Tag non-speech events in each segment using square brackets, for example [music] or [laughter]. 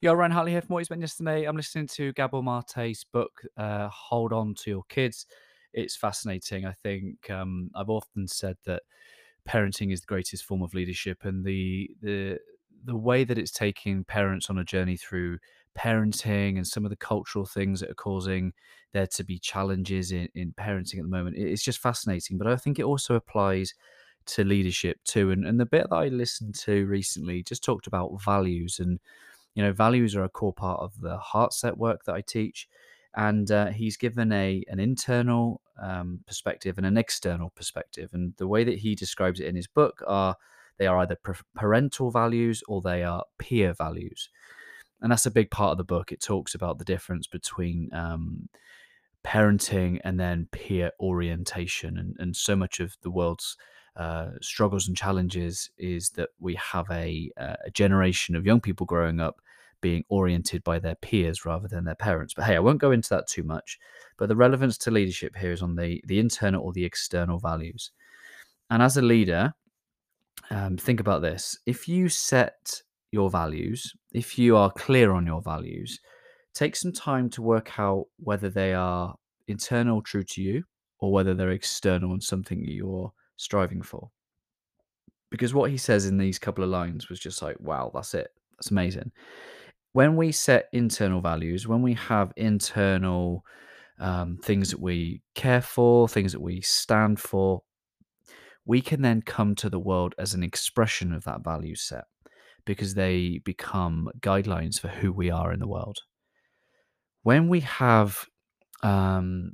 Yo, Ryan Hartley here from What You Spent Yesterday. I'm listening to Gabor Mate's book, uh, Hold On to Your Kids. It's fascinating. I think um, I've often said that parenting is the greatest form of leadership, and the the the way that it's taking parents on a journey through parenting and some of the cultural things that are causing there to be challenges in, in parenting at the moment it's just fascinating but i think it also applies to leadership too and, and the bit that i listened to recently just talked about values and you know, values are a core part of the heart set work that I teach. And uh, he's given a an internal um, perspective and an external perspective. And the way that he describes it in his book are they are either parental values or they are peer values. And that's a big part of the book. It talks about the difference between um, parenting and then peer orientation. And, and so much of the world's uh, struggles and challenges is that we have a, uh, a generation of young people growing up being oriented by their peers rather than their parents. But hey, I won't go into that too much. But the relevance to leadership here is on the, the internal or the external values. And as a leader, um, think about this. If you set your values, if you are clear on your values, take some time to work out whether they are internal, true to you, or whether they're external and something you're striving for. Because what he says in these couple of lines was just like, wow, that's it. That's amazing when we set internal values, when we have internal um, things that we care for, things that we stand for, we can then come to the world as an expression of that value set because they become guidelines for who we are in the world. When we have um,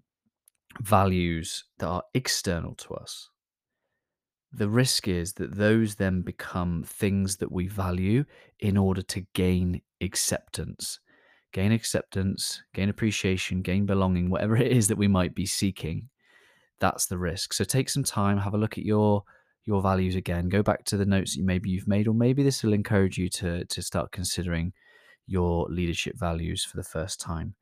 values that are external to us, the risk is that those then become things that we value in order to gain acceptance. Gain acceptance, gain appreciation, gain belonging, whatever [laughs] it is that we might be seeking. That's the risk. So take some time, have a look at your your values again. Go back to the notes that maybe you've made, or maybe this will encourage you to to start considering your leadership values for the first time.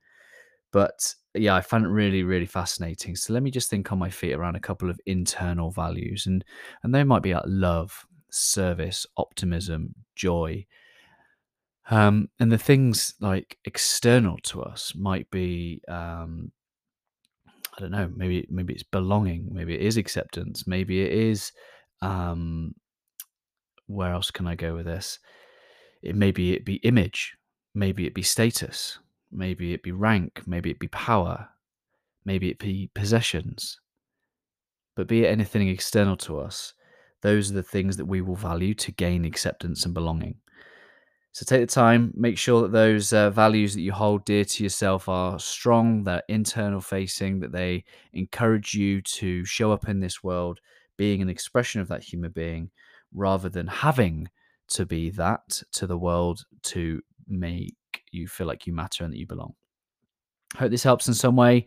But yeah, I found it really, really fascinating. So let me just think on my feet around a couple of internal values, and and they might be like love, service, optimism, joy. Um, and the things like external to us might be, um, I don't know, maybe maybe it's belonging, maybe it is acceptance, maybe it is. Um, where else can I go with this? It maybe it be image, maybe it be status, Maybe it be rank, maybe it be power, maybe it be possessions. But be it anything external to us, those are the things that we will value to gain acceptance and belonging. So take the time, make sure that those uh, values that you hold dear to yourself are strong, they're internal facing, that they encourage you to show up in this world being an expression of that human being rather than having to be that to the world to make you feel like you matter and that you belong. Hope this helps in some way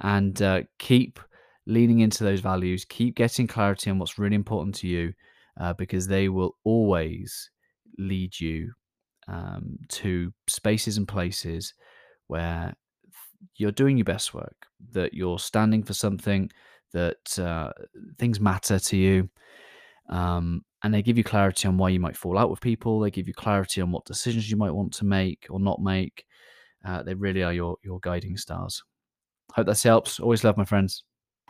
and uh, keep leaning into those values, keep getting clarity on what's really important to you uh, because they will always lead you um, to spaces and places where you're doing your best work, that you're standing for something, that uh, things matter to you. Um, and they give you clarity on why you might fall out with people. They give you clarity on what decisions you might want to make or not make. Uh, they really are your your guiding stars. Hope this helps. Always love my friends.